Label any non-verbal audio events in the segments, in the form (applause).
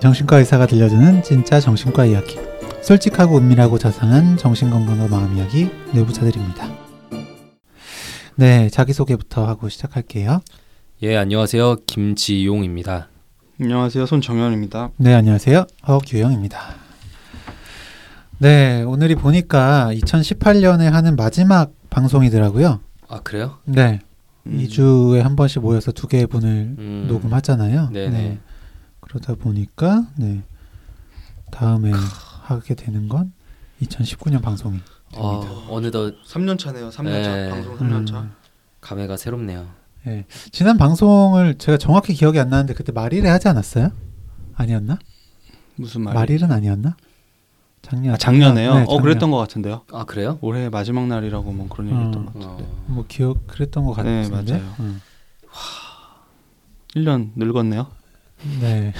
정신과 의사가 들려주는 진짜 정신과 이야기. 솔직하고 은밀하고 자상한 정신건강과 마음 이야기 내부자들입니다. 네, 자기소개부터 하고 시작할게요. 예, 안녕하세요. 김지용입니다. 안녕하세요. 손정현입니다. 네, 안녕하세요. 허규영입니다. 네, 오늘이 보니까 2018년에 하는 마지막 방송이더라고요. 아, 그래요? 네, 음. 2주에 한 번씩 모여서 두 개의 분을 음. 녹음하잖아요. 네네. 그러다 보니까 네 다음에 하게 되는 건 2019년 방송이 어, 됩니다. 어느덧 3년 차네요. 3년 차. 네. 방송 3년 차. 음, 감회가 새롭네요. 예. 지난 방송을 제가 정확히 기억이 안 나는데 그때 말일에 하지 않았어요? 아니었나? 무슨 말? 말일은 아니었나? 작년 아, 작년에요. 네, 어, 작년. 그랬던 것 같은데요. 아, 그래요? 올해 마지막 날이라고 뭐 그런 어. 얘기 했던 것 같은데. 어, 뭐 기억 그랬던 것 네, 같은데. 맞아요. 음. 1년 늙었네요. 네.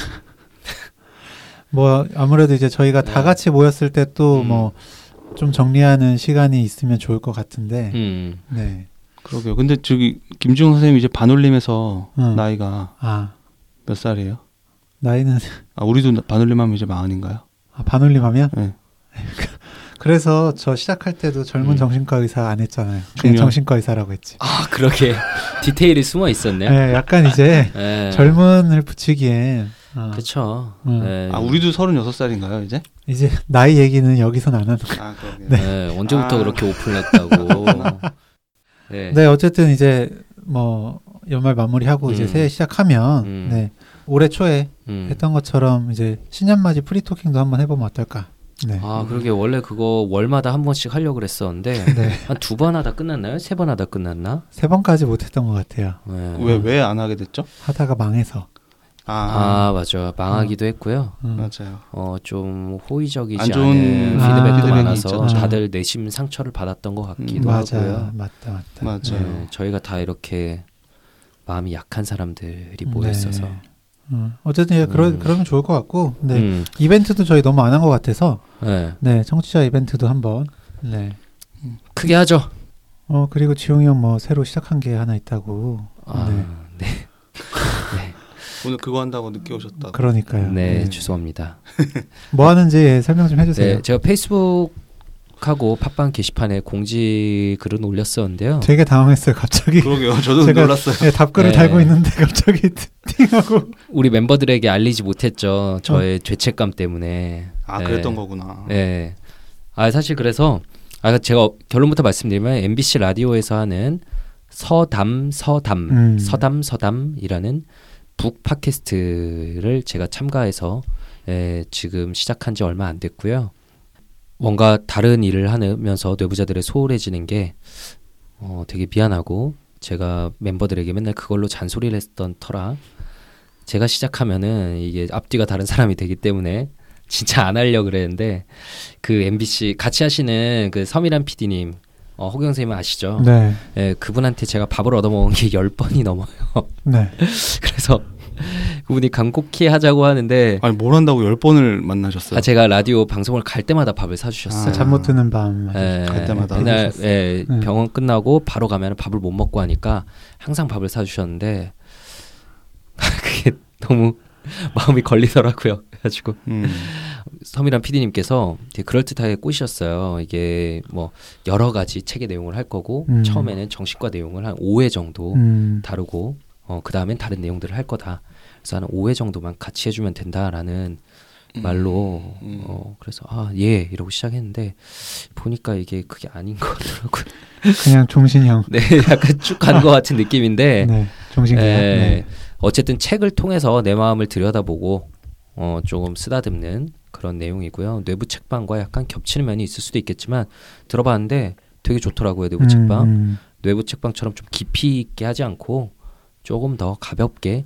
뭐 아무래도 이제 저희가 다 네. 같이 모였을 때또 음. 뭐좀 정리하는 시간이 있으면 좋을 것 같은데. 음. 네. 그러게요. 근데 저기 김지웅 선생님 이제 반올림에서 음. 나이가 아 몇 살이에요? 나이는 아, 우리도 반올림하면 이제 마흔인가요? 아, 반올림하면 네. 그래서 저 시작할 때도 젊은 음. 정신과 의사 안 했잖아요. 그냥. 정신과 의사라고 했지. 아, 그러게 (laughs) 디테일이 숨어 있었네요. 네, 약간 이제 (laughs) 네. 젊은을 붙이기엔 어, 그렇죠. 음. 네. 아, 우리도 36살인가요, 이제? 이제 나이 얘기는 여기선 안 하는 거예요. 아, 그러게요. 네, 언제부터 아. 그렇게 오픈했다고. (laughs) 네. 네, 어쨌든 이제 뭐 연말 마무리하고 이제 음. 새해 시작하면 음. 네 올해 초에 음. 했던 것처럼 이제 신년 맞이 프리토킹도 한번 해보면 어떨까? 네. 아, 그러게 원래 그거 월마다 한 번씩 하려고 그랬었는데 (laughs) 네. 한두 번 하다 끝났나요? 세 번 하다 끝났나? 세 번까지 못했던 것 같아요. 네. 왜, 왜 안 하게 됐죠? 하다가 망해서. 아, 아, 맞아. 망하기도 했고요. 음. 맞아요. 어, 좀 호의적이지 안 좋은 않은 아, 피드백도 많아서 있죠. 다들 내심 상처를 받았던 것 같기도 음, 맞아, 하고요. 맞다, 맞다. 맞아요. 네, 저희가 다 이렇게 마음이 약한 사람들이 모여 네. 있어서. 음, 어쨌든 예, 그러, 음. 그러면 좋을 것 같고, 네 음, 이벤트도 저희 너무 안 한 것 같아서, 네. 네 청취자 이벤트도 한번, 네. 크게 하죠. 어 그리고 지용이 형 뭐 새로 시작한 게 하나 있다고. 아, 네. 네. (laughs) 오늘 그거 한다고 늦게 오셨다고. 그러니까요. 네, 죄송합니다. 뭐 하는지 예, 설명 좀 해주세요. 네, 제가 페이스북 하고 팟빵 게시판에 공지 글은 올렸었는데요. 되게 당황했어요, 갑자기. 그러게요. 저도 제가- 놀랐어요. 네, 답글을 네. 달고 있는데 갑자기 팅하고. 우리 멤버들에게 알리지 못했죠. 저의 죄책감 때문에. 아, 네. 그랬던 거구나. 네. 아 사실 그래서 아 제가 결론부터 말씀드리면 MBC 라디오에서 하는 서담 서담 음. 서담 서담이라는 북 팟캐스트를 제가 참가해서 에, 지금 시작한 지 얼마 안 됐고요. 뭔가 다른 일을 하면서 뇌부자들의 소홀해지는 게 어, 되게 미안하고 제가 멤버들에게 맨날 그걸로 잔소리를 했던 터라 제가 시작하면은 이게 앞뒤가 다른 사람이 되기 때문에 진짜 안 하려 고 그랬는데 그 MBC 같이 하시는 그 서미란 PD님 어, 호경 선생님 아시죠? 네, 예, 그분한테 제가 밥을 얻어먹은 게 열번이 넘어요. 네. (laughs) 그래서 (laughs) 그분이 간곡히 하자고 하는데 아니, 뭘 한다고 열 번을 만나셨어요? 아, 제가 라디오 방송을 갈 때마다 밥을 사주셨어요. 아, 잠못 드는 밤. 예, 갈 때마다 해주셨어요. 예, 음. 병원 끝나고 바로 가면 밥을 못 먹고 하니까 항상 밥을 사주셨는데 (laughs) 그게 너무 (laughs) 마음이 걸리더라고요. 그래가지고 음. 서미란 PD님께서 되게 그럴듯하게 꼬시셨어요. 이게 뭐 여러 가지 책의 내용을 할 거고 음. 처음에는 정신과 내용을 한 5회 정도 음, 다루고 어, 그 다음엔 다른 내용들을 할 거다. 그래서 한 5회 정도만 같이 해주면 된다라는 말로 음. 어, 그래서 아 예 이러고 시작했는데 보니까 이게 그게 아닌 (laughs) 것 같더라고요. 그냥 종신형. 네, 약간 쭉 가는 것 같은 느낌인데 (laughs) 네, 종신형. 예, 네. 어쨌든 책을 통해서 내 마음을 들여다보고 어, 조금 쓰다듬는 그런 내용이고요. 뇌부 책방과 약간 겹치는 면이 있을 수도 있겠지만 들어봤는데 되게 좋더라고요. 뇌부 책방. 음, 뇌부 책방처럼 좀 깊이 있게 하지 않고 조금 더 가볍게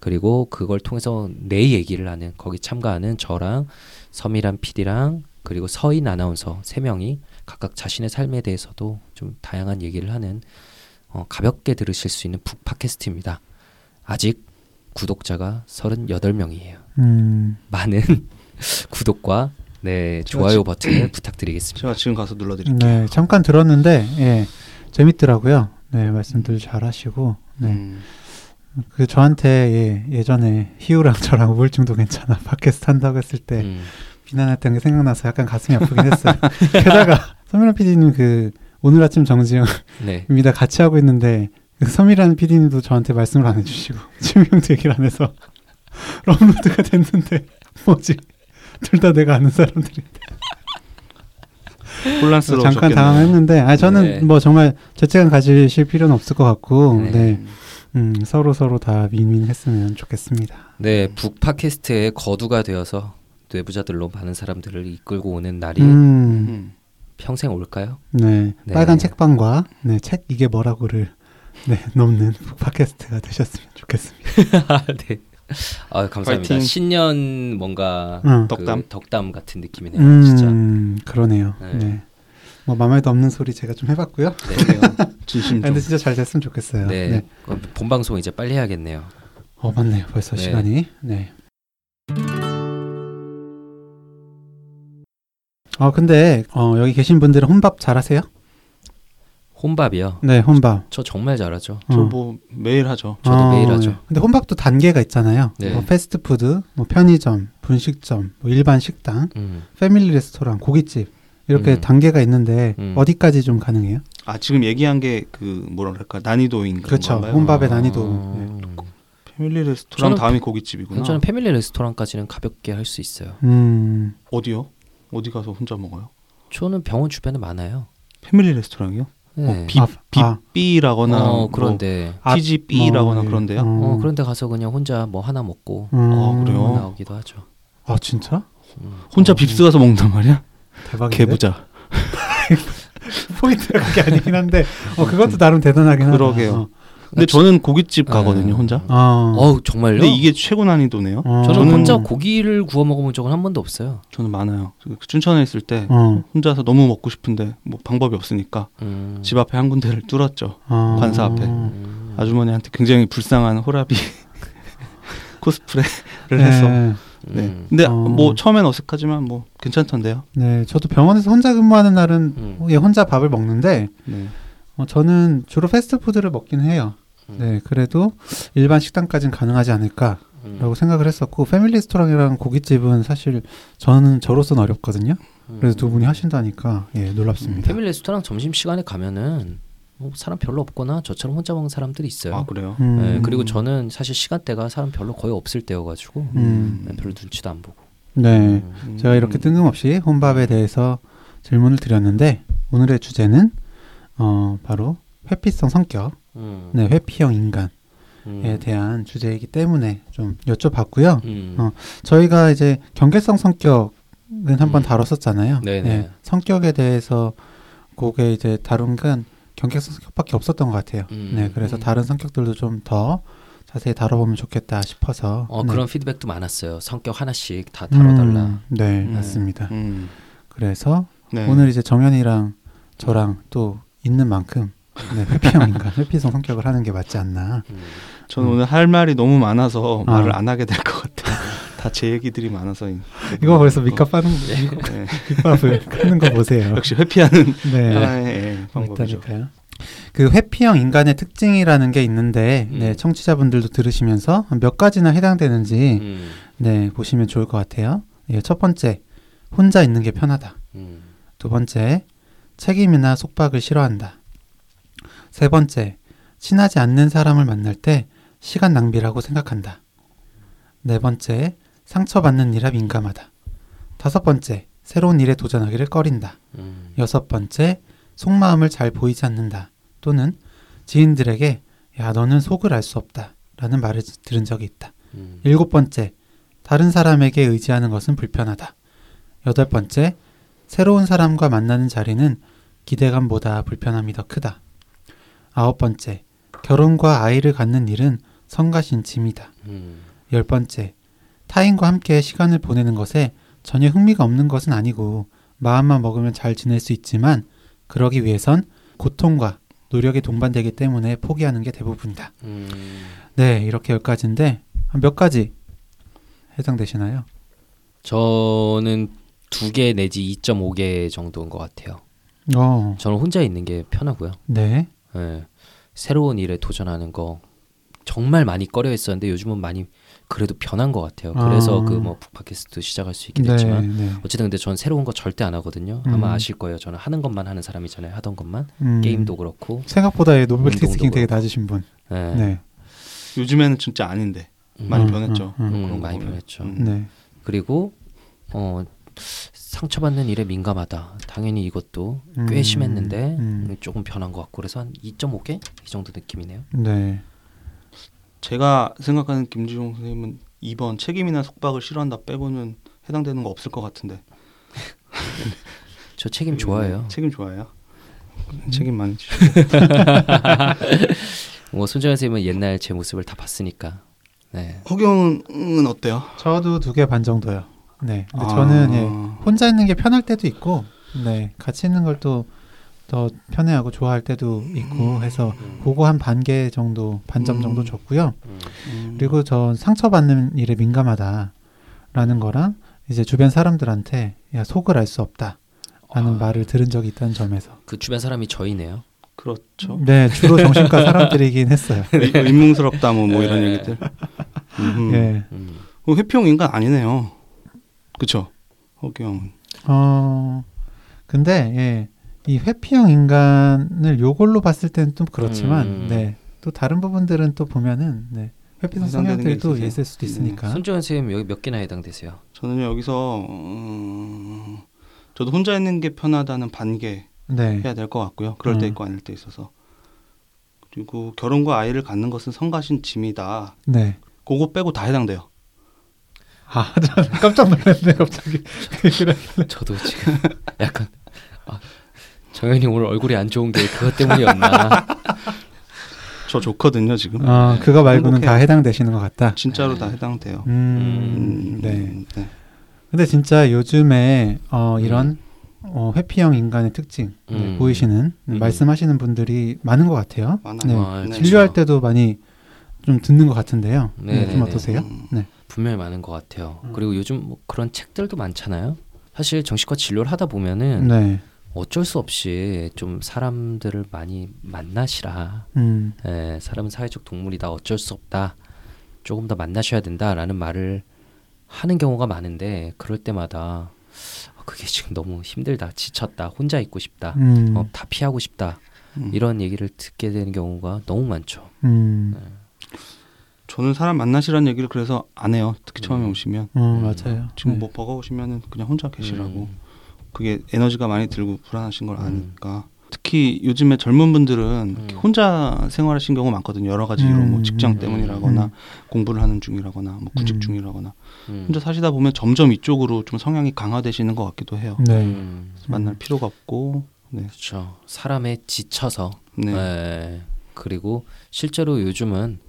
그리고 그걸 통해서 내 얘기를 하는 거기 참가하는 저랑 서미란 PD랑 그리고 서인 아나운서 세 명이 각각 자신의 삶에 대해서도 좀 다양한 얘기를 하는 어, 가볍게 들으실 수 있는 북 팟캐스트입니다. 아직 구독자가 38명이에요. 음, 많은 (laughs) 구독과 네, 좋아요 지- 버튼을 부탁드리겠습니다. 제가 지금 가서 눌러드릴게요. 네, 잠깐 들었는데 예, 재밌더라고요. 네, 말씀들 잘 하시고 네, 음. 그 저한테 예, 예전에 희우랑 저랑 우울증도 괜찮아 (laughs) 팟캐스트 한다고 했을 때 음. 비난했던 게 생각나서 약간 가슴이 아프긴 (laughs) 했어요. 게다가 서민아 PD님 그 오늘 아침 정지영입니다 네. 같이 하고 있는데 그 서미라는 PD님도 저한테 말씀을 안 해주시고 (laughs) 지명도 얘기를 안 해서 업로드가 됐는데 뭐지 둘 다 내가 아는 사람들이 혼란스러우셨겠네요. 잠깐 당황했는데 아 저는 네. 뭐 정말 죄책감 가지실 필요는 없을 것 같고 네. 네, 음, 서로 서로 다 윈윈했으면 좋겠습니다. 네, 북 팟캐스트의 거두가 되어서 뇌부자들로 많은 사람들을 이끌고 오는 날이 음, 음. 평생 올까요? 네, 네. 빨간 책방과 네, 책 이게 뭐라고를 네, (laughs) 넘는 팟캐스트가 되셨으면 좋겠습니다. (laughs) 네. 아, 감사합니다. 파이팅. 신년 뭔가 응. 그 덕담. 덕담 같은 느낌이네요, 진짜. 음, 그러네요. 네. 네. 뭐 맘에도 없는 소리 제가 좀 해봤고요. 네. (laughs) 진심. 근데 진짜 잘 됐으면 좋겠어요. 네. 네. 그럼 본 방송 이제 빨리 해야겠네요. 어 맞네요. 벌써 네. 시간이. 네. 어 근데 어, 여기 계신 분들은 혼밥 잘하세요? 혼밥이요. 네, 혼밥. 저 정말 잘하죠. 어. 저뭐 매일 하죠. 저도 매일 하죠. 네. 근데 혼밥도 단계가 있잖아요. 네. 뭐 패스트푸드, 뭐 편의점, 분식점, 뭐 일반 식당, 음. 패밀리 레스토랑, 고깃집 이렇게 음. 단계가 있는데 음. 어디까지 좀 가능해요? 아 지금 얘기한 게 그 뭐라 그럴까 난이도인 그렇죠. 건가요? 혼밥의 아. 난이도. 네. 패밀리 레스토랑 저는- 다음이 고깃집이구나. 저는 패밀리 레스토랑까지는 가볍게 할 수 있어요. 음, 어디요? 어디 가서 혼자 먹어요? 저는 병원 주변에 많아요. 패밀리 레스토랑이요? 네. 어, 비, 아, 아. 삐라거나 어, 뭐 그런데 아, TGB라거나 뭐, 그런데요. 어, 어, 그런데 가서 그냥 혼자 뭐 하나 먹고 음, 아, 그래요? 나오기도 하죠. 아 진짜? 음. 혼자 어, 빕스 가서 먹는단 말이야? 대박인데. 개부자. (laughs) 포인트가 그게 아니긴 한데 어 그것도 나름 대단하긴 하다. 그러게요. 어. 근데 저는 고깃집 가거든요, 아. 혼자. 어. 어우 정말요? 근데 이게 최고 난이도네요. 어. 저는 저는- 혼자 고기를 구워 먹어본 적은 한 번도 없어요. 저는 많아요. 그 춘천에 있을 때 어. 혼자서 너무 먹고 싶은데 뭐 방법이 없으니까 음. 집 앞에 한 군데를 뚫었죠. 어. 관사 앞에. 음. 아주머니한테 굉장히 불쌍한 호라비 (laughs) 코스프레를 해서. 네. 네. 음. 근데 어. 뭐 처음엔 어색하지만 뭐 괜찮던데요. 네, 저도 병원에서 혼자 근무하는 날은 음. 예, 혼자 밥을 먹는데 네. 어, 저는 주로 패스트푸드를 먹긴 해요. 음. 네, 그래도 일반 식당까지는 가능하지 않을까라고 음. 생각을 했었고 패밀리 레스토랑이랑 고깃집은 사실 저는 저로서는 어렵거든요. 그래서 두 분이 하신다니까 예, 놀랍습니다. 패밀리 레스토랑 점심 시간에 가면은 뭐 사람 별로 없거나 저처럼 혼자 먹는 사람들이 있어요. 아 그래요. 음. 네, 그리고 저는 사실 시간대가 사람 별로 거의 없을 때여가지고 음. 네, 별로 눈치도 안 보고. 네, 음. 제가 이렇게 뜬금없이 혼밥에 대해서 질문을 드렸는데 오늘의 주제는 어, 바로 회피성 성격, 음. 네, 회피형 인간에 음. 대한 주제이기 때문에 좀 여쭤봤고요. 음. 어, 저희가 이제 경계성 성격은 한번 음. 다뤘었잖아요. 네네. 예, 성격에 대해서 그게 이제 다룬 건 경계성 성격밖에 없었던 것 같아요. 음. 네, 그래서 음. 다른 성격들도 좀 더 자세히 다뤄보면 좋겠다 싶어서. 어 네. 그런 피드백도 많았어요. 성격 하나씩 다 다뤄달라. 음, 네, 음. 맞습니다. 음. 그래서 네. 오늘 이제 정현이랑 저랑 또 있는 만큼 네, 회피형 인간, (laughs) 회피성 성격을 하는 게 맞지 않나. 음. 저는 오늘 할 말이 너무 많아서 아. 말을 안 하게 될 것 같아요. 다 제 얘기들이 많아서 이거 벌써 밑값 빠는 네. 밑밥을 까는 거 보세요. 역시 회피하는 (laughs) 네. 하나의 예, 방법이죠. 있다니까요. 그 회피형 인간의 특징이라는 게 있는데 음. 네, 청취자분들도 들으시면서 몇 가지나 해당되는지 음. 네, 보시면 좋을 것 같아요. 예, 첫 번째, 혼자 있는 게 편하다. 음. 두 번째, 책임이나 속박을 싫어한다. 세 번째, 친하지 않는 사람을 만날 때 시간 낭비라고 생각한다. 네 번째, 상처받는 일에 민감하다. 다섯 번째, 새로운 일에 도전하기를 꺼린다. 음. 여섯 번째, 속마음을 잘 보이지 않는다. 또는 지인들에게 야 너는 속을 알 수 없다. 라는 말을 들은 적이 있다. 음. 일곱 번째, 다른 사람에게 의지하는 것은 불편하다. 여덟 번째, 새로운 사람과 만나는 자리는 기대감보다 불편함이 더 크다. 아홉 번째, 결혼과 아이를 갖는 일은 성가신침이다. 음. 열 번째, 타인과 함께 시간을 보내는 것에 전혀 흥미가 없는 것은 아니고 마음만 먹으면 잘 지낼 수 있지만 그러기 위해선 고통과 노력이 동반되기 때문에 포기하는 게 대부분이다. 음. 네, 이렇게 열 가지인데 한몇 가지 해당되시나요? 저는 두 개 내지 2.5개 정도인 것 같아요. 어, 저는 혼자 있는 게 편하고요. 네, 예. 새로운 일에 도전하는 거 정말 많이 꺼려 했었는데 요즘은 많이 그래도 변한 것 같아요. 그래서 아. 그뭐 북팟캐스트 시작할 수 있게 됐지만 네. 어쨌든 근데 전 새로운 거 절대 안 하거든요. 음. 아마 아실 거예요. 저는 하는 것만 하는 사람이잖아요. 하던 것만 음. 게임도 그렇고. 생각보다 novelty 운동도 seeking 되게. 낮으신 분. 네. 네. 요즘에는 진짜 아닌데 음, 많이 음, 변했죠. 음, 음. 음, 그런 거 많이 보면. 변했죠. 음. 네. 그리고 어 상처받는 일에 민감하다. 당연히 이것도 꽤 음, 심했는데 음. 조금 변한 것 같고 그래서 한 2.5개 이 정도 느낌이네요. 네. 제가 생각하는 김지용 선생님은 이번 책임이나 속박을 싫어한다 빼고는 해당되는 거 없을 것 같은데. (laughs) 저 책임 좋아해요. 책임 좋아해요. 음. 책임 많이 지. (laughs) 뭐 손정현 선생님은 옛날 제 모습을 다 봤으니까. 네. 허경은 어때요? 저도 두 개 반 정도요. 네. 근데 아. 저는 예, 혼자 있는 게 편할 때도 있고, 네, 같이 있는 걸 또 더 편해하고 좋아할 때도 있고 해서 그거 한 반 개 정도, 반점 음. 정도 줬고요. 음. 음. 그리고 전 상처받는 일에 민감하다라는 거랑 이제 주변 사람들한테 야 속을 알 수 없다 라는 아. 말을 들은 적이 있다는 점에서 그 주변 사람이 저희네요. 그렇죠. 네 주로 (laughs) 정신과 사람들이긴 했어요. 의- 의문스럽다 뭐, 뭐 이런 네. 얘기들. 음. 예. 음. 그 회피형 인간 아니네요. 그쵸? 허경. 어 근데 예. 이 회피형 인간을 요걸로 봤을 때는 좀 그렇지만 음. 네. 또 다른 부분들은 또 보면은 네. 회피성 성향들이 또? 있을 수도 네. 있으니까. 손정현 선생님 여기 몇 개나 해당되세요? 저는 여기서 음, 저도 혼자 있는 게 편하다는 반개 네. 해야 될 것 같고요. 그럴 때 음. 있고 아닐 때 있어서. 그리고 결혼과 아이를 갖는 것은 성가신 짐이다. 네. 그거 빼고 다 해당돼요. 아, 저 (laughs) 깜짝 놀랐네 갑자기. (laughs) 저도 지금 약간 아, 정현이 오늘 얼굴이 안 좋은 게 그것 때문이었나? (laughs) 저 좋거든요 지금. 어, 그거 말고는 다 행복해요. 해당되시는 것 같다. 진짜로 네. 다 해당돼요. 음, 음, 네. 네. 근데 진짜 요즘에 어, 이런 어, 회피형 인간의 특징 네, 음. 보이시는 음. 말씀하시는 분들이 많은 것 같아요. 많아요. 네. 아, 네. 진료할 때도 많이 좀 듣는 것 같은데요. 네, 네, 좀 네, 어떠세요? 음. 네. 분명히 많은 것 같아요. 음. 그리고 요즘 뭐 그런 책들도 많잖아요. 사실 정신과 진료를 하다 보면은 네. 어쩔 수 없이 좀 사람들을 많이 만나시라. 음, 예, 사람은 사회적 동물이다. 어쩔 수 없다. 조금 더 만나셔야 된다라는 말을 하는 경우가 많은데 그럴 때마다 아, 그게 지금 너무 힘들다, 지쳤다, 혼자 있고 싶다, 음, 어, 다 피하고 싶다 음. 이런 얘기를 듣게 되는 경우가 너무 많죠. 음, 저는 사람 만나시라는 얘기를 그래서 안 해요. 특히 처음에 음. 오시면 어, 음. 맞아요. 지금 네. 뭐 버거우시면은 그냥 혼자 계시라고. 음, 그게 에너지가 많이 들고 불안하신 걸 음. 아니까. 특히 요즘에 젊은 분들은 음. 혼자 생활하신 경우가 많거든요. 여러 가지 이유로 뭐 음. 직장 때문이라거나 음. 공부를 하는 중이라거나 뭐 구직 음. 중이라거나 음. 혼자 사시다 보면 점점 이쪽으로 좀 성향이 강화되시는 것 같기도 해요. 네. 음, 만날 필요가 없고, 네, 그렇죠. 사람에 지쳐서 네, 예, 그리고 실제로 요즘은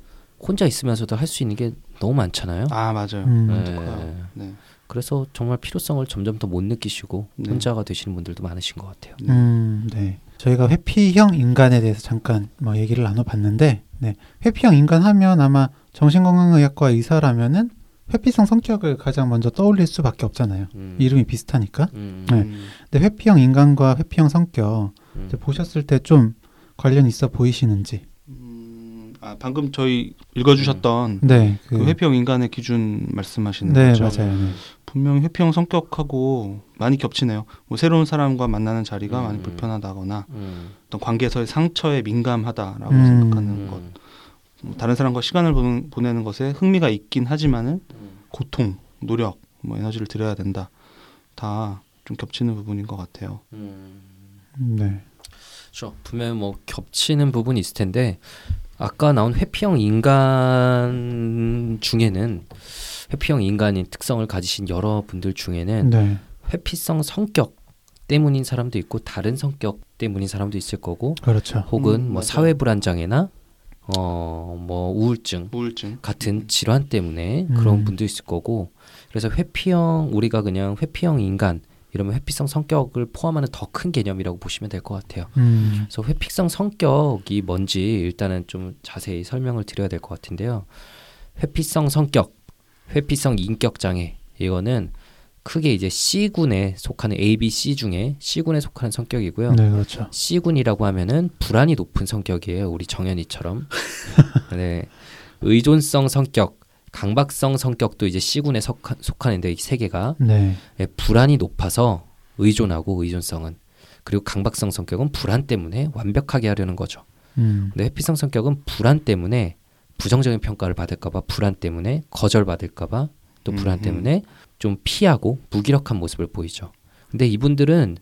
혼자 있으면서도 할 수 있는 게 너무 많잖아요. 아 맞아요. 음, 예, 커요. 네, 그래서 정말 필요성을 점점 더 못 느끼시고 네. 혼자가 되시는 분들도 많으신 것 같아요. 네. 음, 네. 저희가 회피형 인간에 대해서 잠깐 뭐 얘기를 나눠봤는데, 네. 회피형 인간 하면 아마 정신건강의학과 의사라면은 회피성 성격을 가장 먼저 떠올릴 수밖에 없잖아요. 음. 이름이 비슷하니까. 음, 네. 음, 근데 회피형 인간과 회피형 성격 음. 보셨을 때 좀 관련 있어 보이시는지. 음, 아 방금 저희 읽어주셨던 네. 그 회피형 인간의 기준 말씀하시는 네, 거죠. 맞아요. 네. 분명히 회피형 성격하고 많이 겹치네요. 뭐 새로운 사람과 만나는 자리가 음. 많이 불편하다거나 음, 어떤 관계에서의 상처에 민감하다라고 음. 생각하는 것, 음, 뭐 다른 사람과 시간을 보는, 보내는 것에 흥미가 있긴 하지만은 음. 고통, 노력, 뭐 에너지를 들여야 된다. 다 좀 겹치는 부분인 것 같아요. 음. 네. 그렇죠. 분명히 뭐 겹치는 부분이 있을 텐데 아까 나온 회피형 인간 중에는 회피형 인간인 특성을 가지신 여러 분들 중에는 네. 회피성 성격 때문인 사람도 있고 다른 성격 때문인 사람도 있을 거고 그렇죠. 혹은 음, 뭐. 사회 불안장애나 어 뭐 우울증 우울증. 같은 질환 때문에 음. 그런 분도 있을 거고 그래서 회피형 우리가 그냥 회피형 인간 이러면 회피성 성격을 포함하는 더 큰 개념이라고 보시면 될 것 같아요. 음. 그래서 회피성 성격이 뭔지 일단은 좀 자세히 설명을 드려야 될 것 같은데요. 회피성 성격, 회피성 인격 장애 이거는 크게 이제 C군에 속하는 A, B, C 중에 C군에 속하는 성격이고요. 네, 그렇죠. C군이라고 하면은 불안이 높은 성격이에요. 우리 정연이처럼. (laughs) 네. 의존성 성격, 강박성 성격도 이제 C군에 속하, 속하는데 이세 개가 네. 예, 불안이 높아서 의존하고 의존성은 그리고 강박성 성격은 불안 때문에 완벽하게 하려는 거죠. 음. 근데 회피성 성격은 불안 때문에 부정적인 평가를 받을까봐 불안 때문에 거절받을까봐 또 불안 음, 음. 때문에 좀 피하고 무기력한 모습을 보이죠. 근데 이분들은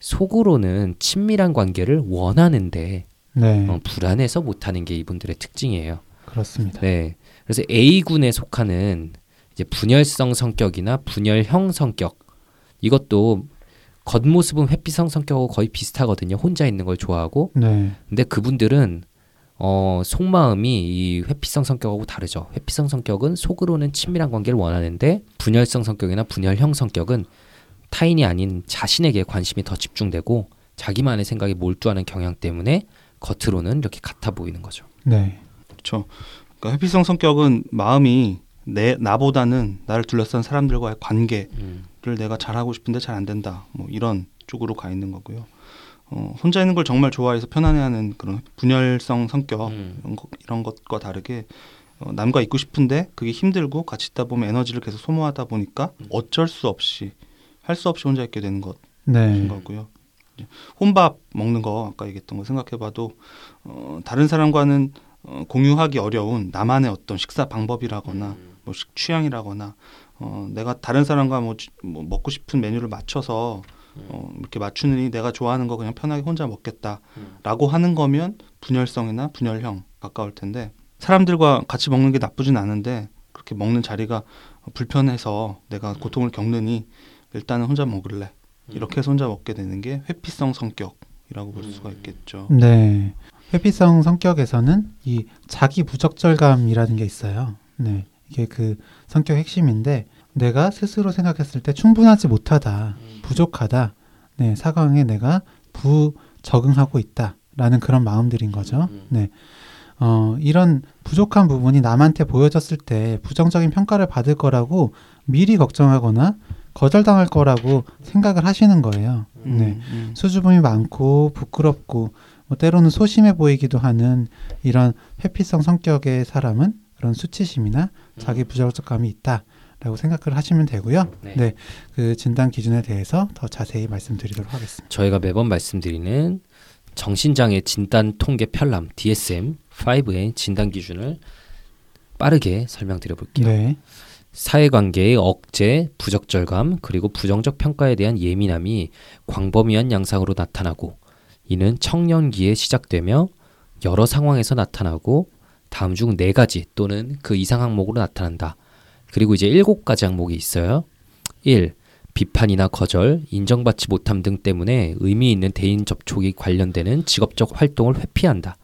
속으로는 친밀한 관계를 원하는데 네. 어, 불안해서 못하는 게 이분들의 특징이에요. 그렇습니다. 네. 그래서 A군에 속하는 이제 분열성 성격이나 분열형 성격 이것도 겉모습은 회피성 성격하고 거의 비슷하거든요. 혼자 있는 걸 좋아하고 네. 근데 그분들은 어, 속마음이 이 회피성 성격하고 다르죠. 회피성 성격은 속으로는 친밀한 관계를 원하는데 분열성 성격이나 분열형 성격은 타인이 아닌 자신에게 관심이 더 집중되고 자기만의 생각에 몰두하는 경향 때문에 겉으로는 이렇게 같아 보이는 거죠. 네. 그렇죠. 그러니까 회피성 성격은 마음이 내 나보다는 나를 둘러싼 사람들과의 관계를 내가 잘하고 싶은데 잘 안 된다. 뭐 이런 쪽으로 가 있는 거고요. 어, 혼자 있는 걸 정말 좋아해서 편안해하는 그런 분열성 성격 음. 이런, 것, 이런 것과 다르게 어, 남과 있고 싶은데 그게 힘들고 같이 있다 보면 에너지를 계속 소모하다 보니까 어쩔 수 없이 할 수 없이 혼자 있게 되는 것인 네. 거고요. 혼밥 먹는 거 아까 얘기했던 거 생각해봐도 어, 다른 사람과는 어, 공유하기 어려운 나만의 어떤 식사 방법이라거나 뭐 식- 취향이라거나 어, 내가 다른 사람과 뭐, 지- 뭐 먹고 싶은 메뉴를 맞춰서 어, 이렇게 맞추느니 내가 좋아하는 거 그냥 편하게 혼자 먹겠다라고 하는 거면 분열성이나 분열형 가까울 텐데 사람들과 같이 먹는 게 나쁘진 않은데 그렇게 먹는 자리가 불편해서 내가 고통을 겪느니 일단은 혼자 먹을래. 이렇게 해서 혼자 먹게 되는 게 회피성 성격이라고 볼 수가 있겠죠. 네. 회피성 성격에서는 이 자기 부적절감이라는 게 있어요. 네. 이게 그 성격 핵심인데 내가 스스로 생각했을 때 충분하지 못하다, 부족하다, 네, 상황에 내가 부적응하고 있다라는 그런 마음들인 거죠. 네. 어, 이런 부족한 부분이 남한테 보여졌을 때 부정적인 평가를 받을 거라고 미리 걱정하거나 거절당할 거라고 생각을 하시는 거예요. 네. 음, 수줍음이 많고 부끄럽고 뭐 때로는 소심해 보이기도 하는 이런 회피성 성격의 사람은 그런 수치심이나 자기 부적절감이 있다 라고 생각을 하시면 되고요. 네. 네, 그 진단 기준에 대해서 더 자세히 말씀드리도록 하겠습니다. 저희가 매번 말씀드리는 정신장애 진단 통계 편람 DSM-5의 진단 기준을 빠르게 설명드려 볼게요. 네, 사회관계의 억제, 부적절감, 그리고 부정적 평가에 대한 예민함이 광범위한 양상으로 나타나고 이는 청년기에 시작되며 여러 상황에서 나타나고 다음 중네 가지 또는 그 이상 항목으로 나타난다. 그리고 이제 일곱 가지 항목이 있어요. 1. 비판이나 거절, 인정받지 못함 등 때문에 의미 있는 대인 접촉이 관련되는 직업적 활동을 회피한다.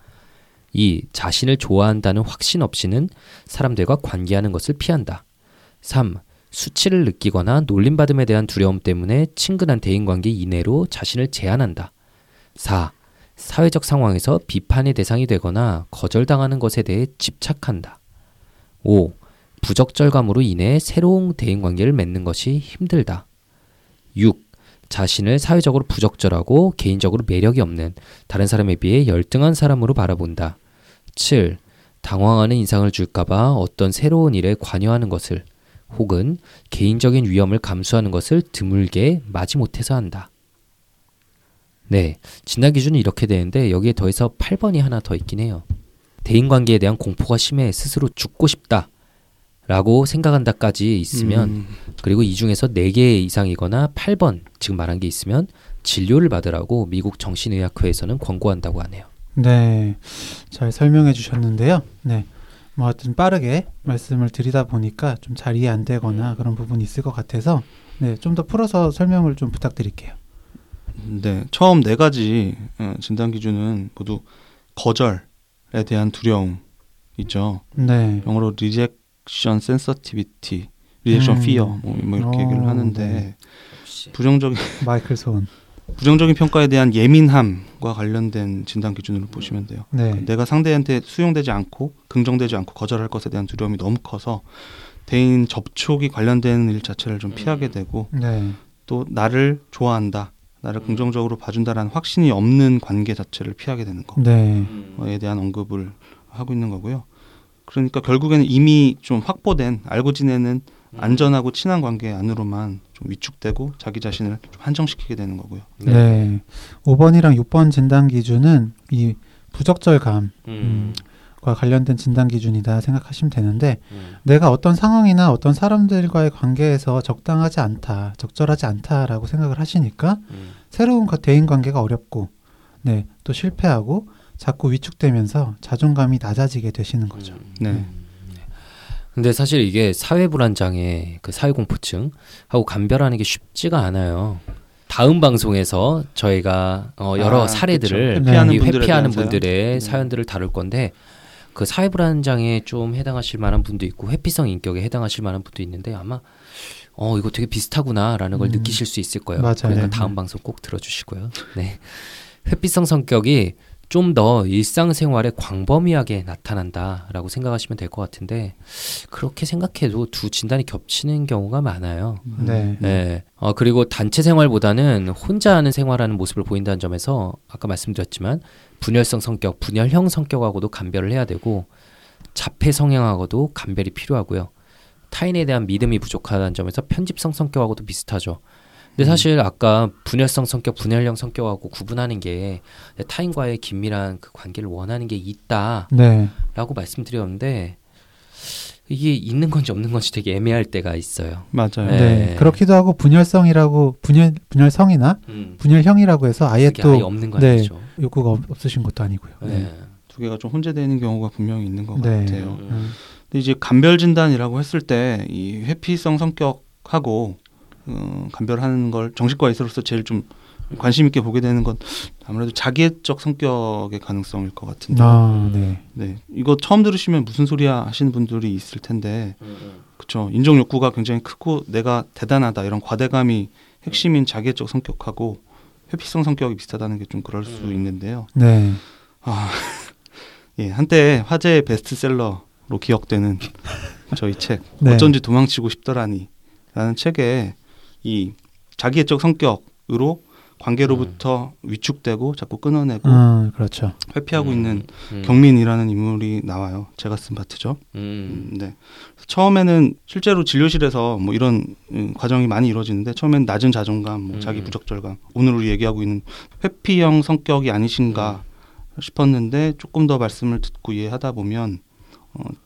2. 자신을 좋아한다는 확신 없이는 사람들과 관계하는 것을 피한다. 3. 수치를 느끼거나 놀림받음에 대한 두려움 때문에 친근한 대인관계 이내로 자신을 제한한다. 4. 사회적 상황에서 비판의 대상이 되거나 거절당하는 것에 대해 집착한다. 5. 부적절감으로 인해 새로운 대인 관계를 맺는 것이 힘들다. 6. 자신을 사회적으로 부적절하고 개인적으로 매력이 없는 다른 사람에 비해 열등한 사람으로 바라본다. 7. 당황하는 인상을 줄까봐 어떤 새로운 일에 관여하는 것을 혹은 개인적인 위험을 감수하는 것을 드물게 마지못해서 한다. 네, 진단 기준은 이렇게 되는데 여기에 더해서 8번이 하나 더 있긴 해요. 대인 관계에 대한 공포가 심해 스스로 죽고 싶다. 라고 생각한다까지 있으면 음, 그리고 이 중에서 4개 이상이거나 8번 지금 말한 게 있으면 진료를 받으라고 미국 정신의학회에서는 권고한다고 하네요. 네, 잘 설명해 주셨는데요. 네, 뭐 하여튼 빠르게 말씀을 드리다 보니까 좀 잘 이해 안 되거나 그런 부분이 있을 것 같아서 네, 좀 더 풀어서 설명을 좀 부탁드릴게요. 네, 처음 네 가지 어, 진단 기준은 모두 거절에 대한 두려움이죠. 네, 영어로 rejection sensitivity, rejection 음. fear 뭐, 뭐 이렇게 어, 얘기를 하는데 네. 부정적인 (laughs) 마이클 소은. 부정적인 평가에 대한 예민함과 관련된 진단 기준으로 보시면 돼요. 네, 내가 상대한테 수용되지 않고 긍정되지 않고 거절할 것에 대한 두려움이 너무 커서 대인 접촉이 관련된 일 자체를 좀 피하게 되고 네, 또 나를 좋아한다, 나를 긍정적으로 봐준다라는 확신이 없는 관계 자체를 피하게 되는 네, 거에 대한 언급을 하고 있는 거고요. 그러니까 결국에는 이미 좀 확보된 알고 지내는 안전하고 친한 관계 안으로만 좀 위축되고 자기 자신을 좀 한정시키게 되는 거고요. 네. 5번이랑 6번 진단 기준은 이 부적절감과 음. 관련된 진단 기준이다 생각하시면 되는데 음. 내가 어떤 상황이나 어떤 사람들과의 관계에서 적당하지 않다, 적절하지 않다라고 생각을 하시니까 음. 새로운 가- 대인 관계가 어렵고 네, 또 실패하고 자꾸 위축되면서 자존감이 낮아지게 되시는 거죠. 음. 네. 음. 네. 근데 사실 이게 사회 불안 장애, 그 사회 공포증하고 감별하는 게 쉽지가 않아요. 다음 방송에서 저희가 어, 여러 아, 사례들을. 회피하는 이 분들에 회피하는? 분들의 음. 사연들을 다룰 건데 그 사회 불안 장애에 좀 해당하실 만한 분도 있고 회피성 인격에 해당하실 만한 분도 있는데 아마 어 이거 되게 비슷하구나라는 걸 음. 느끼실 수 있을 거예요. 맞아요. 그러니까 네. 다음 방송 꼭 들어주시고요. 네, 회피성 성격이 좀 더 일상생활에 광범위하게 나타난다라고 생각하시면 될 것 같은데 그렇게 생각해도 두 진단이 겹치는 경우가 많아요. 네. 네. 어, 그리고 단체 생활보다는 혼자 하는 생활하는 모습을 보인다는 점에서 아까 말씀드렸지만 분열성 성격, 분열형 성격하고도 감별을 해야 되고 자폐 성향하고도 감별이 필요하고요. 타인에 대한 믿음이 부족하다는 점에서 편집성 성격하고도 비슷하죠. 근데 사실 아까 분열성 성격, 분열형 성격하고 구분하는 게 타인과의 긴밀한 그 관계를 원하는 게 있다라고 네. 말씀드렸는데 이게 있는 건지 없는 건지 되게 애매할 때가 있어요. 맞아요. 네. 네. 그렇기도 하고 분열성이라고 분열 분열성이나 음. 분열형이라고 해서 아예 또 아예 없는 거 네. 아니죠. 욕구가 없- 없으신 것도 아니고요. 네. 두 개가 좀 혼재되는 경우가 분명히 있는 것 네. 같아요. 음. 근데 이제 감별 진단이라고 했을 때 이 회피성 성격하고 어, 감별하는 걸 정신과 의사로서 제일 좀 관심 있게 보게 되는 건 아무래도 자기애적 성격의 가능성일 것 같은데. 아, 네. 네, 이거 처음 들으시면 무슨 소리야 하시는 분들이 있을 텐데, 그렇죠. 인정 욕구가 굉장히 크고 내가 대단하다 이런 과대감이 핵심인 자기애적 성격하고 회피성 성격이 비슷하다는 게 좀 그럴 수 음. 있는데요. 네. 아, (laughs) 예, 한때 화제의 베스트셀러로 기억되는 (laughs) 저희 책 네. 어쩐지 도망치고 싶더라니라는 책에 이 자기애적 성격으로 관계로부터 위축되고 자꾸 끊어내고 음, 그렇죠. 회피하고 음, 있는 음, 경민이라는 인물이 나와요. 제가 쓴 파트죠. 음, 음, 네. 처음에는 실제로 진료실에서 뭐 이런 음, 과정이 많이 이루어지는데 처음엔 낮은 자존감, 뭐 음. 자기 부적절감, 오늘 우리 얘기하고 있는 회피형 성격이 아니신가 싶었는데 조금 더 말씀을 듣고 이해하다 보면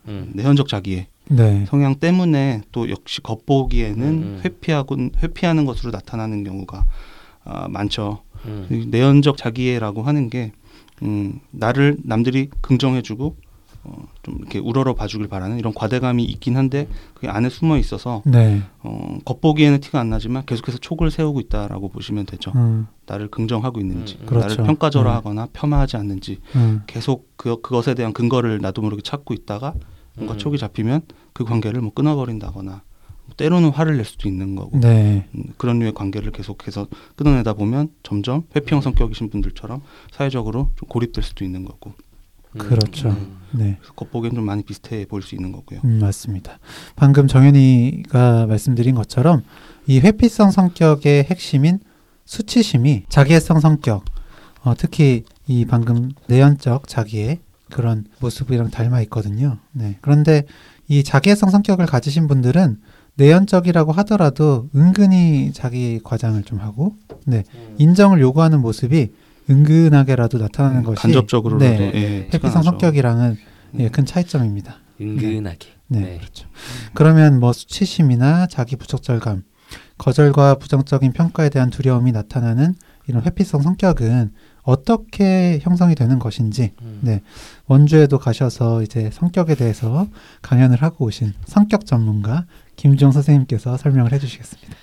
음, 내현적 자기애 네. 성향 때문에 또 역시 겉보기에는 음. 회피하고 회피하는 것으로 나타나는 경우가 아, 많죠. 음, 이 내연적 자기애라고 하는 게 음, 나를 남들이 긍정해주고 어, 좀 이렇게 우러러 봐주길 바라는 이런 과대감이 있긴 한데 그게 안에 숨어 있어서 네. 어, 겉보기에는 티가 안 나지만 계속해서 촉을 세우고 있다라고 보시면 되죠. 음, 나를 긍정하고 있는지, 음, 그렇죠. 나를 평가절하하거나 폄하하지 않는지 음, 계속 그 그것에 대한 근거를 나도 모르게 찾고 있다가 뭔가 음. 촉이 잡히면 그 관계를 뭐 끊어버린다거나 때로는 화를 낼 수도 있는 거고 네. 음, 그런 류의 관계를 계속해서 끊어내다 보면 점점 회피형 성격이신 분들처럼 사회적으로 좀 고립될 수도 있는 거고 음, 그렇죠. 음, 네. 겉보기엔 좀 많이 비슷해 보일 수 있는 거고요. 음, 맞습니다. 방금 정현이가 말씀드린 것처럼 이 회피성 성격의 핵심인 수치심이 자기애성 성격, 어, 특히 이 방금 내연적 자기의 그런 모습이랑 닮아 있거든요. 네. 그런데 이 자기애성 성격을 가지신 분들은 내연적이라고 하더라도 은근히 자기 과장을 좀 하고 네. 인정을 요구하는 모습이 은근하게라도 나타나는 것이 간접적으로라도 네. 예, 회피성 나죠. 성격이랑은 예, 음. 큰 차이점입니다. 은근하게. 네, 네. 그렇죠. 그러면 뭐 수치심이나 자기 부적절감, 거절과 부정적인 평가에 대한 두려움이 나타나는 이런 회피성 성격은 어떻게 형성이 되는 것인지 음. 네. 원주에도 가셔서 이제 성격에 대해서 강연을 하고 오신 성격 전문가 김종 선생님께서 설명을 해주시겠습니다.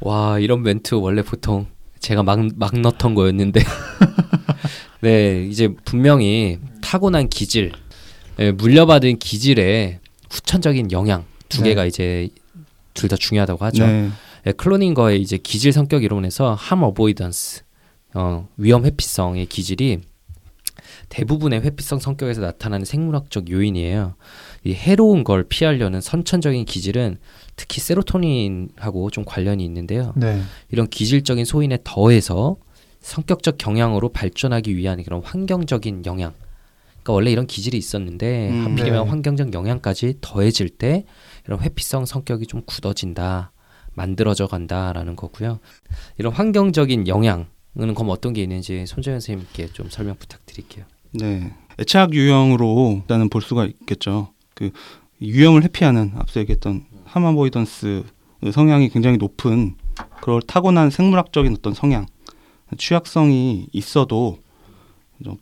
와 이런 멘트 원래 보통 제가 막, 막 넣던 거였는데 (laughs) 네 이제 분명히 타고난 기질 예, 물려받은 기질의 후천적인 영향 두 네. 개가 이제 둘 다 중요하다고 하죠. 네. 예, 클로닝거의 이제 기질 성격 이론에서 함 어보이던스 어, 위험 회피성의 기질이 대부분의 회피성 성격에서 나타나는 생물학적 요인이에요. 이 해로운 걸 피하려는 선천적인 기질은 특히 세로토닌하고 좀 관련이 있는데요. 네, 이런 기질적인 소인에 더해서 성격적 경향으로 발전하기 위한 그런 환경적인 영향, 그러니까 원래 이런 기질이 있었는데 음, 하필이면 네. 환경적 영향까지 더해질 때 이런 회피성 성격이 좀 굳어진다, 만들어져 간다라는 거고요. 이런 환경적인 영향은 그럼 어떤 게 있는지 손재현 선생님께 좀 설명 부탁드릴게요. 네. 애착 유형으로 일단은 볼 수가 있겠죠. 그 유형을 회피하는 앞서 얘기했던 하마보이던스 성향이 굉장히 높은 그걸 타고난 생물학적인 어떤 성향, 취약성이 있어도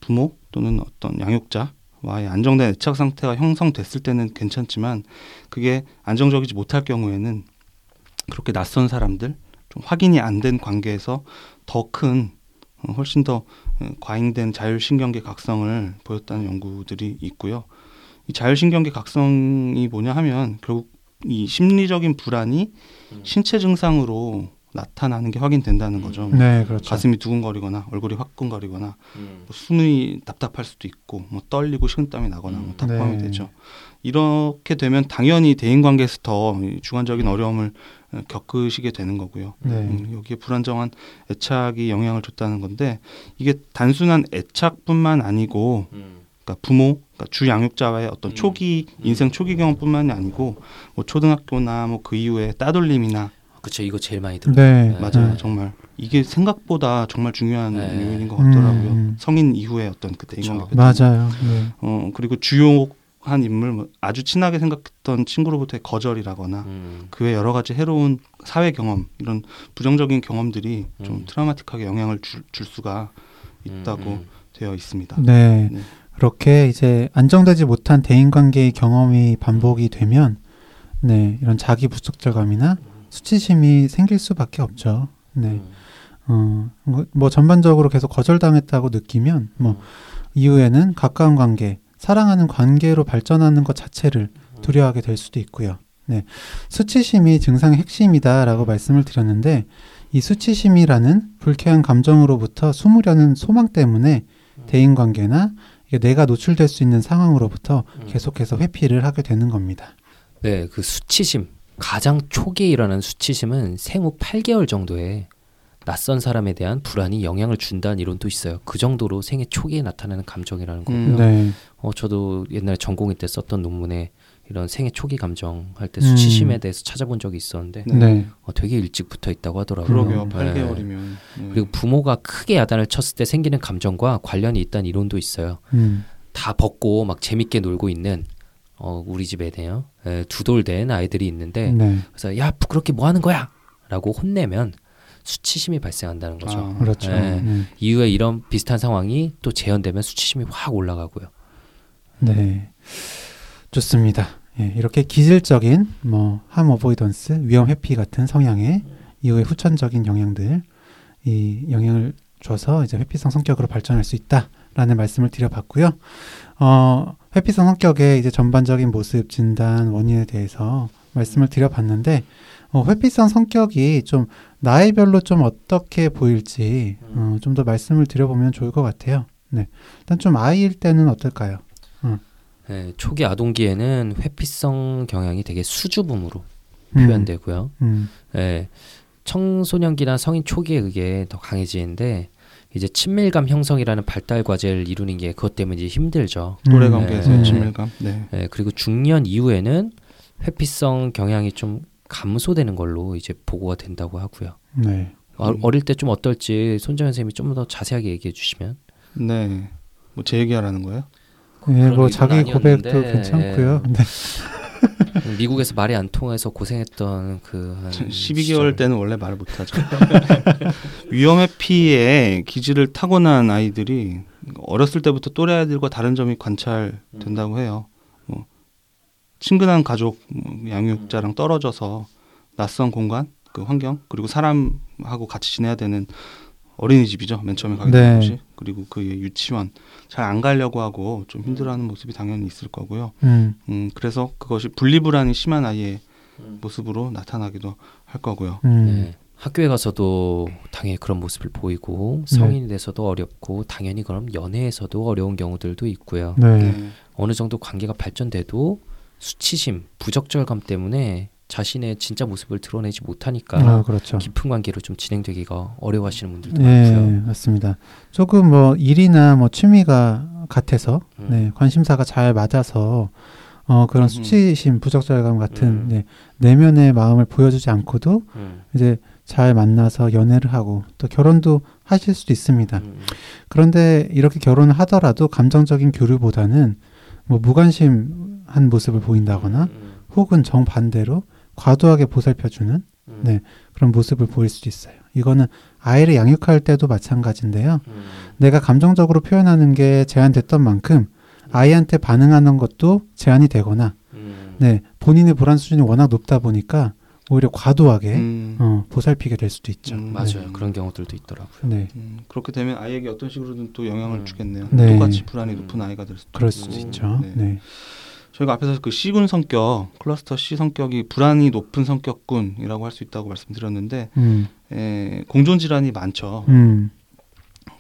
부모 또는 어떤 양육자와의 안정된 애착 상태가 형성됐을 때는 괜찮지만 그게 안정적이지 못할 경우에는 그렇게 낯선 사람들, 좀 확인이 안 된 관계에서 더큰 어, 훨씬 더 어, 과잉된 자율신경계 각성을 보였다는 연구들이 있고요. 이 자율신경계 각성이 뭐냐 하면 결국 이 심리적인 불안이 음. 신체 증상으로 나타나는 게 확인된다는 거죠. 뭐 네, 그렇죠. 가슴이 두근거리거나 얼굴이 화끈거리거나 뭐 숨이 답답할 수도 있고 뭐 떨리고 식은땀이 나거나 뭐다 네. 포함이 되죠. 이렇게 되면 당연히 대인 관계에서 더이 주관적인 어려움을 어, 겪으시게 되는 거고요. 네. 음, 여기에 불안정한 애착이 영향을 줬다는 건데 이게 단순한 애착뿐만 아니고 그러니까 부모, 그러니까 주 양육자와의 어떤 음. 초기 인생 초기 경험뿐만이 아니고 뭐 초등학교나 뭐 그 이후에 따돌림이나 그렇죠. 이거 제일 많이 들어요. 네, 네. 맞아요, 네. 정말 이게 생각보다 정말 중요한 네. 요인인 것 같더라고요. 음. 성인 이후에 어떤 그 대인 그쵸. 관계 맞아요. 네. 어 그리고 주요한 인물 뭐 아주 친하게 생각했던 친구로부터의 거절이라거나 음. 그 외 여러 가지 해로운 사회 경험 이런 부정적인 경험들이 좀 음. 트라우마틱하게 영향을 줄, 줄 수가 있다고 음, 음. 되어 있습니다. 네. 네. 그렇게 이제 안정되지 못한 대인관계의 경험이 반복이 되면 네, 이런 자기 부적절감이나 수치심이 생길 수밖에 없죠. 네. 음. 어, 뭐, 뭐 전반적으로 계속 거절당했다고 느끼면 뭐 이후에는 가까운 관계, 사랑하는 관계로 발전하는 것 자체를 두려워하게 될 수도 있고요. 네. 수치심이 증상의 핵심이다라고 말씀을 드렸는데 이 수치심이라는 불쾌한 감정으로부터 숨으려는 소망 때문에 대인 관계나 내가 노출될 수 있는 상황으로부터 음. 계속해서 회피를 하게 되는 겁니다. 네, 그 수치심 가장 초기에 일어나는 수치심은 생후 8개월 정도에 낯선 사람에 대한 불안이 영향을 준다는 이론도 있어요. 그 정도로 생애 초기에 나타나는 감정이라는 거고요. 음. 네. 어, 저도 옛날에 전공일 때 썼던 논문에 이런 생애 초기 감정 할때 음. 수치심에 대해서 찾아본 적이 있었는데 네. 네. 어, 되게 일찍 붙어 있다고 하더라고요. 그러게요. 네. 8개월이면. 그리고 부모가 크게 야단을 쳤을 때 생기는 감정과 관련이 있다는 이론도 있어요. 음. 다 벗고 막 재밌게 놀고 있는 어, 우리 집에네요. 에, 두돌 된 아이들이 있는데 네. 그래서 야 부끄럽게 뭐 하는 거야?라고 혼내면 수치심이 발생한다는 거죠. 아, 그렇죠. 네. 네. 이후에 이런 비슷한 상황이 또 재현되면 수치심이 확 올라가고요. 네. 좋습니다. 예, 이렇게 기질적인 뭐 함 어보이던스, 위험 회피 같은 성향의 이후에 후천적인 영향들 이 영향을 줘서 이제 회피성 성격으로 발전할 수 있다라는 말씀을 드려봤고요. 어, 회피성 성격의 이제 전반적인 모습, 진단, 원인에 대해서 말씀을 드려봤는데 어, 회피성 성격이 좀 나이별로 좀 어떻게 보일지 어, 좀 더 말씀을 드려보면 좋을 것 같아요. 네, 일단 좀 아이일 때는 어떨까요? 네, 초기 아동기에는 회피성 경향이 되게 수줍음으로 음, 표현되고요. 음, 예, 청소년기나 성인 초기에 그게 더 강해지는데 이제 친밀감 형성이라는 발달 과제를 이루는 게 그것 때문에 이제 힘들죠. 또래 음, 관계에서의 네. 친밀감. 네. 예, 그리고 중년 이후에는 회피성 경향이 좀 감소되는 걸로 이제 보고가 된다고 하고요. 네. 어, 음. 어릴 때 좀 어떨지 손정현 선생님이 좀 더 자세하게 얘기해 주시면. 네. 뭐 제 얘기하라는 거예요? 예, 뭐 자기 고백도 아니었는데, 괜찮고요. (laughs) 네. 미국에서 말이 안 통해서 고생했던 그한 12개월 (laughs) 때는 원래 말을 못하죠. 위험 회피에 기질을 타고난 아이들이 어렸을 때부터 또래 아이들과 다른 점이 관찰된다고 해요. 뭐 친근한 가족, 뭐 양육자랑 떨어져서 낯선 공간, 그 환경, 그리고 사람하고 같이 지내야 되는 어린이집이죠. 맨 처음에 가게 네. 된 곳이. 그리고 그 유치원 잘 안 가려고 하고 좀 힘들어하는 모습이 당연히 있을 거고요. 음, 음, 그래서 그것이 분리불안이 심한 아이의 음. 모습으로 나타나기도 할 거고요. 음, 네. 학교에 가서도 당연히 그런 모습을 보이고 네. 성인이 돼서도 어렵고 당연히 그럼 연애에서도 어려운 경우들도 있고요. 네. 어느 정도 관계가 발전돼도 수치심, 부적절감 때문에 자신의 진짜 모습을 드러내지 못하니까 아, 그렇죠. 깊은 관계로 좀 진행되기가 어려워하시는 분들도 예, 많고요. 맞습니다. 조금 뭐 일이나 뭐 취미가 같아서 음. 네, 관심사가 잘 맞아서 어, 그런 음. 수치심, 부적절감 같은 음. 네, 내면의 마음을 보여주지 않고도 음. 이제 잘 만나서 연애를 하고 또 결혼도 하실 수도 있습니다. 음. 그런데 이렇게 결혼을 하더라도 감정적인 교류보다는 뭐 무관심한 모습을 보인다거나 음. 혹은 정반대로 과도하게 보살펴주는 음. 네. 그런 모습을 보일 수도 있어요. 이거는 아이를 양육할 때도 마찬가지인데요. 음. 내가 감정적으로 표현하는 게 제한됐던 만큼 아이한테 반응하는 것도 제한이 되거나 음. 네, 본인의 불안 수준이 워낙 높다 보니까 오히려 과도하게 음. 어, 보살피게 될 수도 있죠. 음. 맞아요. 네. 그런 경우들도 있더라고요. 네, 음, 그렇게 되면 아이에게 어떤 식으로든 또 영향을 음. 주겠네요. 네. 똑같이 불안이 음. 높은 아이가 될 수도 그럴 있고. 수도 있죠. 네. 네, 저희가 앞에서 그 C군 성격, 클러스터 C 성격이 불안이 높은 성격군이라고 할 수 있다고 말씀드렸는데 음, 에, 공존 질환이 많죠. 음,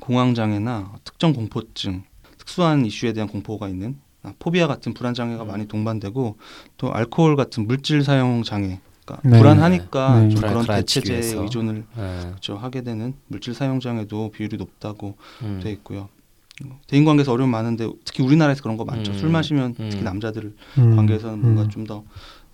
공황 장애나 특정 공포증, 특수한 이슈에 대한 공포가 있는 아, 포비아 같은 불안 장애가 음. 많이 동반되고 또 알코올 같은 물질 사용 장애, 그러니까 네. 불안하니까 네. 좀 불안을 그런 대체제에. 의존을 네. 그렇죠, 하게 되는 물질 사용 장애도 비율이 높다고 음. 돼 있고요. 대인 관계에서 어려움 많은데 특히 우리나라에서 그런 거 많죠. 음. 술 마시면 특히 음. 남자들 음, 관계에서는 뭔가 음, 좀더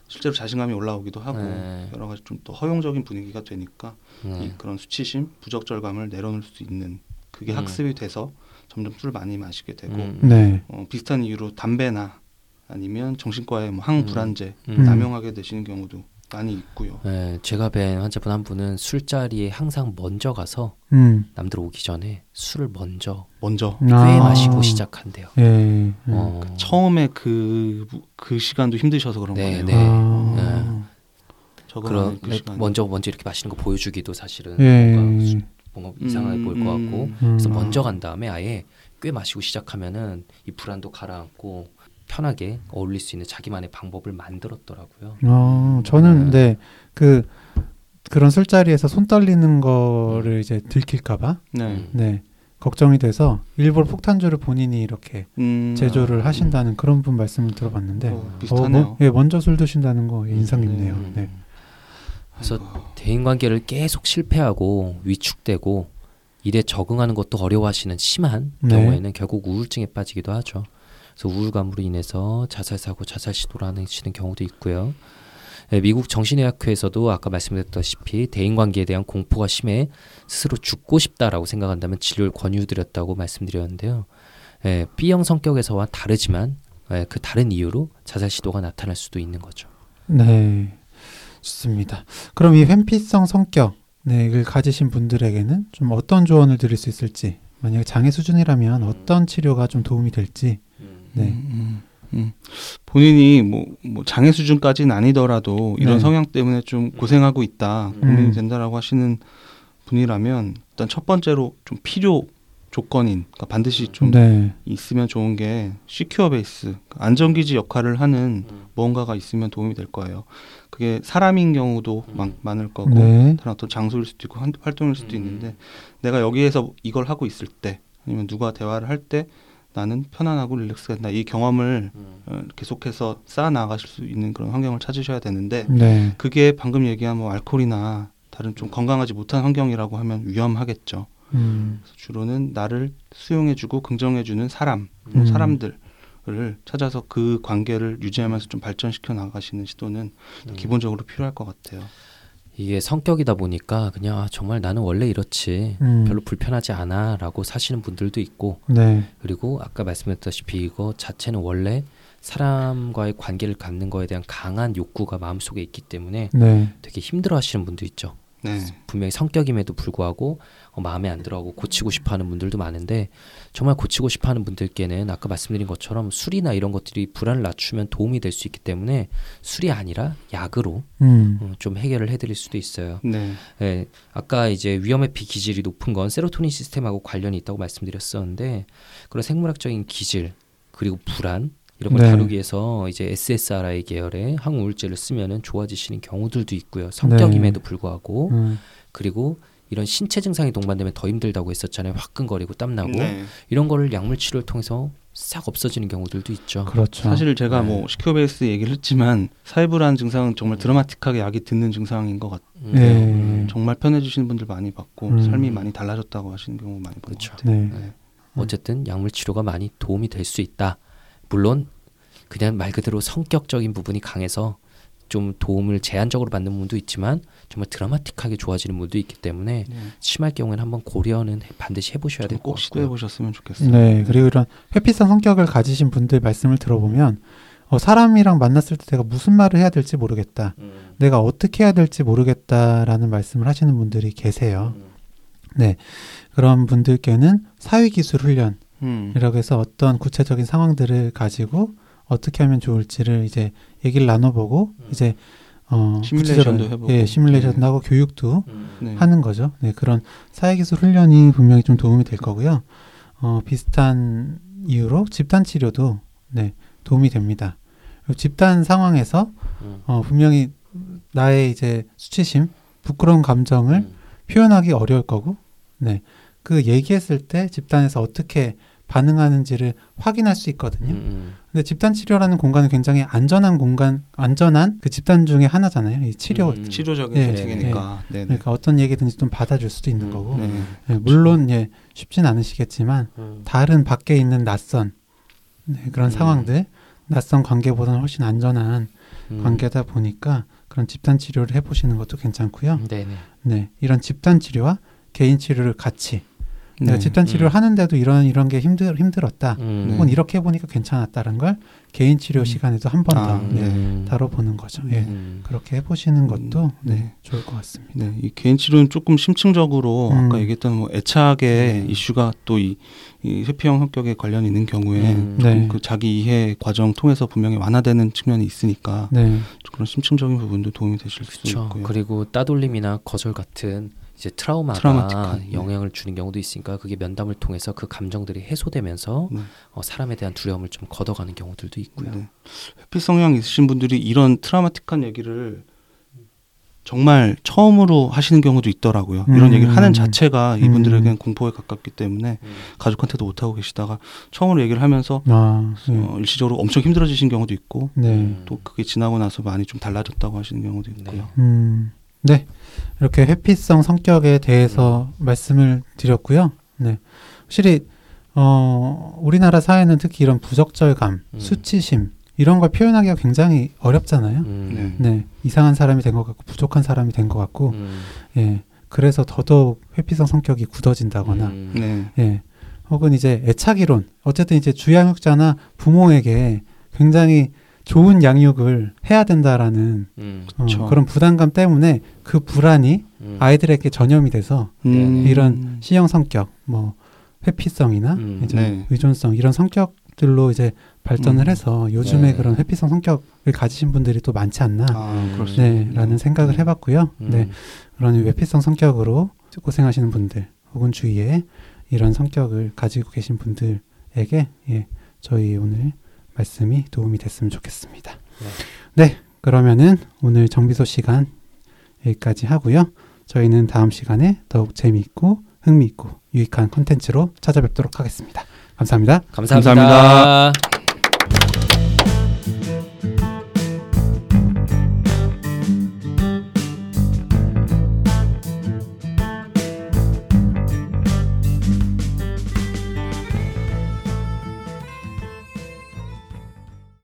실제로 자신감이 올라오기도 하고 네. 여러 가지 좀 더 허용적인 분위기가 되니까 이 음. 그런 수치심, 부적절감을 내려놓을 수 있는 그게 음. 학습이 돼서 점점 술을 많이 마시게 되고 음. 네, 어, 비슷한 이유로 담배나 아니면 정신과의 뭐 항불안제 음. 남용하게 되시는 경우도 많이 있고요. 네, 제가 뵌 환자분 한 분은 술자리에 항상 먼저 가서 음, 남들 오기 전에 술을 먼저 먼저 꽤 아. 마시고 시작한대요. 예, 예. 어. 처음에 그, 그 시간도 힘드셔서 그런 네, 거예요. 네. 아, 적응하는 그런 그 시간. 먼저 먼저 이렇게 마시는 거 보여주기도 사실은 예, 뭔가, 수- 뭔가 이상하게 음, 보일 것 같고 음. 그래서 음. 먼저 간 다음에 아예 꽤 마시고 시작하면은 이 불안도 가라앉고 편하게 어울릴 수 있는 자기만의 방법을 만들었더라고요. 어, 저는 네. 네, 그 그런 술자리에서 손 떨리는 거를 이제 들킬까봐 네. 음. 네 걱정이 돼서 일부러 폭탄주를 본인이 이렇게 음, 제조를 아. 하신다는 그런 분 말씀을 들어봤는데 어, 어, 비슷하네요. 뭐, 예, 먼저 술 드신다는 거 인상 깊네요. 음. 네. 그래서 대인 관계를 계속 실패하고 위축되고 일에 적응하는 것도 어려워하시는 심한 네. 경우에는 결국 우울증에 빠지기도 하죠. 그래서 우울감으로 인해서 자살 사고, 자살 시도를 하시는 경우도 있고요. 네, 미국 정신의학회에서도 아까 말씀드렸다시피 대인 관계에 대한 공포가 심해 스스로 죽고 싶다라고 생각한다면 진료를 권유드렸다고 말씀드렸는데요. 예, B형 성격에서와 다르지만 예, 그 다른 이유로 자살 시도가 나타날 수도 있는 거죠. 네, 좋습니다. 그럼 이 회피성 성격 네, 을 가지신 분들에게는 좀 어떤 조언을 드릴 수 있을지 만약에 장애 수준이라면 어떤 치료가 좀 도움이 될지 네. 음, 음, 음. 본인이 뭐, 뭐 장애 수준까지는 아니더라도 이런 네. 성향 때문에 좀 고생하고 있다 고민이 음. 된다라고 하시는 분이라면 일단 첫 번째로 좀 필요 조건인 그러니까 반드시 좀 네, 있으면 좋은 게 시큐어 베이스 안전기지 역할을 하는 음. 무언가가 있으면 도움이 될 거예요. 그게 사람인 경우도 음. 많, 많을 거고 네, 다른 어떤 장소일 수도 있고 환- 활동일 수도 음. 있는데 내가 여기에서 이걸 하고 있을 때 아니면 누가 대화를 할 때 나는 편안하고 릴렉스가 된다 이 경험을 음. 어, 계속해서 쌓아 나가실 수 있는 그런 환경을 찾으셔야 되는데 네, 그게 방금 얘기한 뭐 알코올이나 다른 좀 건강하지 못한 환경이라고 하면 위험하겠죠. 음, 주로는 나를 수용해주고 긍정해주는 사람, 음. 사람들을 찾아서 그 관계를 유지하면서 좀 발전시켜 나가시는 시도는 음. 기본적으로 필요할 것 같아요. 이게 성격이다 보니까 그냥 아, 정말 나는 원래 이렇지. 음, 별로 불편하지 않아라고 사시는 분들도 있고. 네, 그리고 아까 말씀드렸다시피 이거 자체는 원래 사람과의 관계를 갖는 거에 대한 강한 욕구가 마음속에 있기 때문에 네, 되게 힘들어하시는 분도 있죠. 네. 분명히 성격임에도 불구하고 어, 마음에 안 들어하고 고치고 싶어하는 분들도 많은데 정말 고치고 싶어하는 분들께는 아까 말씀드린 것처럼 술이나 이런 것들이 불안을 낮추면 도움이 될 수 있기 때문에 술이 아니라 약으로 음, 어, 좀 해결을 해드릴 수도 있어요. 네. 예, 아까 이제 위험의 비기질이 높은 건 세로토닌 시스템하고 관련이 있다고 말씀드렸었는데 그런 생물학적인 기질 그리고 불안 이런 걸 네. 다루기 위해서 이제 SSRI 계열의 항우울제를 쓰면은 좋아지시는 경우들도 있고요. 성격임에도 불구하고 음, 그리고 이런 신체 증상이 동반되면 더 힘들다고 했었잖아요. 화끈거리고 땀나고 네. 이런 거를 약물 치료를 통해서 싹 없어지는 경우들도 있죠. 그렇죠. 사실 제가 네. 뭐 시큐어 베이스 얘기를 했지만 사이브라는 증상은 정말 드라마틱하게 약이 듣는 증상인 것 같아요. 음, 네. 음, 정말 편해지시는 분들 많이 봤고 음. 삶이 많이 달라졌다고 하시는 경우 많이 본것 그렇죠. 같아요. 네. 네. 어쨌든 약물 치료가 많이 도움이 될 수 있다. 물론 그냥 말 그대로 성격적인 부분이 강해서 좀 도움을 제한적으로 받는 분도 있지만 정말 드라마틱하게 좋아지는 분도 있기 때문에 네. 심할 경우에는 한번 고려는 해- 반드시 해보셔야 될것꼭 시도해. 보셨으면 좋겠어요. 네, 그리고 이런 회피성 성격을 가지신 분들 말씀을 들어보면 어, 사람이랑 만났을 때 내가 무슨 말을 해야 될지 모르겠다. 음, 내가 어떻게 해야 될지 모르겠다라는 말씀을 하시는 분들이 계세요. 음, 네. 그런 분들께는 사회 기술 훈련 이라고 음. 해서 어떤 구체적인 상황들을 가지고 어떻게 하면 좋을지를 이제 얘기를 나눠보고 음. 이제 어, 시뮬레이션도 구체적으로, 해보고. 예, 시뮬레이션도 네. 하고 교육도 음. 네. 하는 거죠. 네, 그런 사회기술 훈련이 분명히 좀 도움이 될 거고요. 어, 비슷한 이유로 집단 치료도 네, 도움이 됩니다. 그리고 집단 상황에서 음. 어, 분명히 나의 이제 수치심, 부끄러운 감정을 음. 표현하기 어려울 거고, 네, 그 얘기했을 때 집단에서 어떻게 반응하는지를 확인할 수 있거든요. 음. 근데 집단 치료라는 공간은 굉장히 안전한 공간, 안전한 그 집단 중에 하나잖아요. 이 치료. 음. 치료적인 네, 세팅이니까. 네. 네. 그러니까 어떤 얘기든지 좀 받아줄 수도 있는 음. 거고. 네. 예, 물론 예, 쉽진 않으시겠지만 음. 다른 밖에 있는 낯선 네, 그런 음. 상황들, 낯선 관계보다는 훨씬 안전한 음. 관계다 보니까 그런 집단 치료를 해보시는 것도 괜찮고요. 네네. 네, 이런 집단 치료와 개인 치료를 같이 네. 내가 집단 치료를 음. 하는데도 이런 이런 게 힘들 힘들었다. 음. 혹은 이렇게 해보니까 괜찮았다는 걸 개인 치료 음. 시간에도 한 번더 아, 네, 음. 다뤄보는 거죠. 예. 음. 그렇게 해보시는 것도 음, 네, 네. 좋을 것 같습니다. 네, 이 개인 치료는 조금 심층적으로 음. 아까 얘기했던 뭐 애착의 음. 이슈가 또이 이 회피형 성격에 관련이 있는 경우에 음. 조금 네. 그 자기 이해 과정 통해서 분명히 완화되는 측면이 있으니까 네, 그런 심층적인 부분도 도움이 되실 수 그렇죠. 있고요. 그리고 따돌림이나 거절 같은 이제 트라우마가 트라우마틱한, 영향을 주는 경우도 있으니까 그게 면담을 통해서 그 감정들이 해소되면서 네. 어, 사람에 대한 두려움을 좀 걷어가는 경우들도 있고요. 네. 회피 성향 있으신 분들이 이런 트라우마틱한 얘기를 정말 처음으로 하시는 경우도 있더라고요. 이런 음. 얘기를 하는 자체가 이분들에게는 음. 공포에 가깝기 때문에 음. 가족한테도 못 하고 계시다가 처음으로 얘기를 하면서 아, 네. 어, 일시적으로 엄청 힘들어지신 경우도 있고 네. 음. 또 그게 지나고 나서 많이 좀 달라졌다고 하시는 경우도 있고요. 네. 음, 네. 이렇게 회피성 성격에 대해서 말씀을 드렸고요. 네. 확실히, 어, 우리나라 사회는 특히 이런 부적절감, 음. 수치심, 이런 걸 표현하기가 굉장히 어렵잖아요. 음. 네. 이상한 사람이 된 것 같고, 부족한 사람이 된 것 같고, 음. 예. 그래서 더더욱 회피성 성격이 굳어진다거나, 음. 네. 예. 혹은 이제 애착이론. 어쨌든 이제 주양육자나 부모에게 굉장히 좋은 양육을 해야 된다라는 음. 어. 그런 부담감 때문에 그 불안이 음. 아이들에게 전염이 돼서 음. 이런 C형 성격, 뭐 회피성이나 음. 이제 네. 의존성 이런 성격들로 이제 발전을 음. 해서 요즘에 네. 그런 회피성 성격을 가지신 분들이 또 많지 않나, 아, 그렇습니다. 네, 라는 생각을 해봤고요. 음. 네, 그런 회피성 성격으로 고생하시는 분들 혹은 주위에 이런 성격을 가지고 계신 분들에게 예, 저희 오늘 말씀이 도움이 됐으면 좋겠습니다. 네, 그러면은 오늘 정비소 시간 여기까지 하고요. 저희는 다음 시간에 더욱 재미있고 흥미있고 유익한 콘텐츠로 찾아뵙도록 하겠습니다. 감사합니다. 감사합니다. 감사합니다.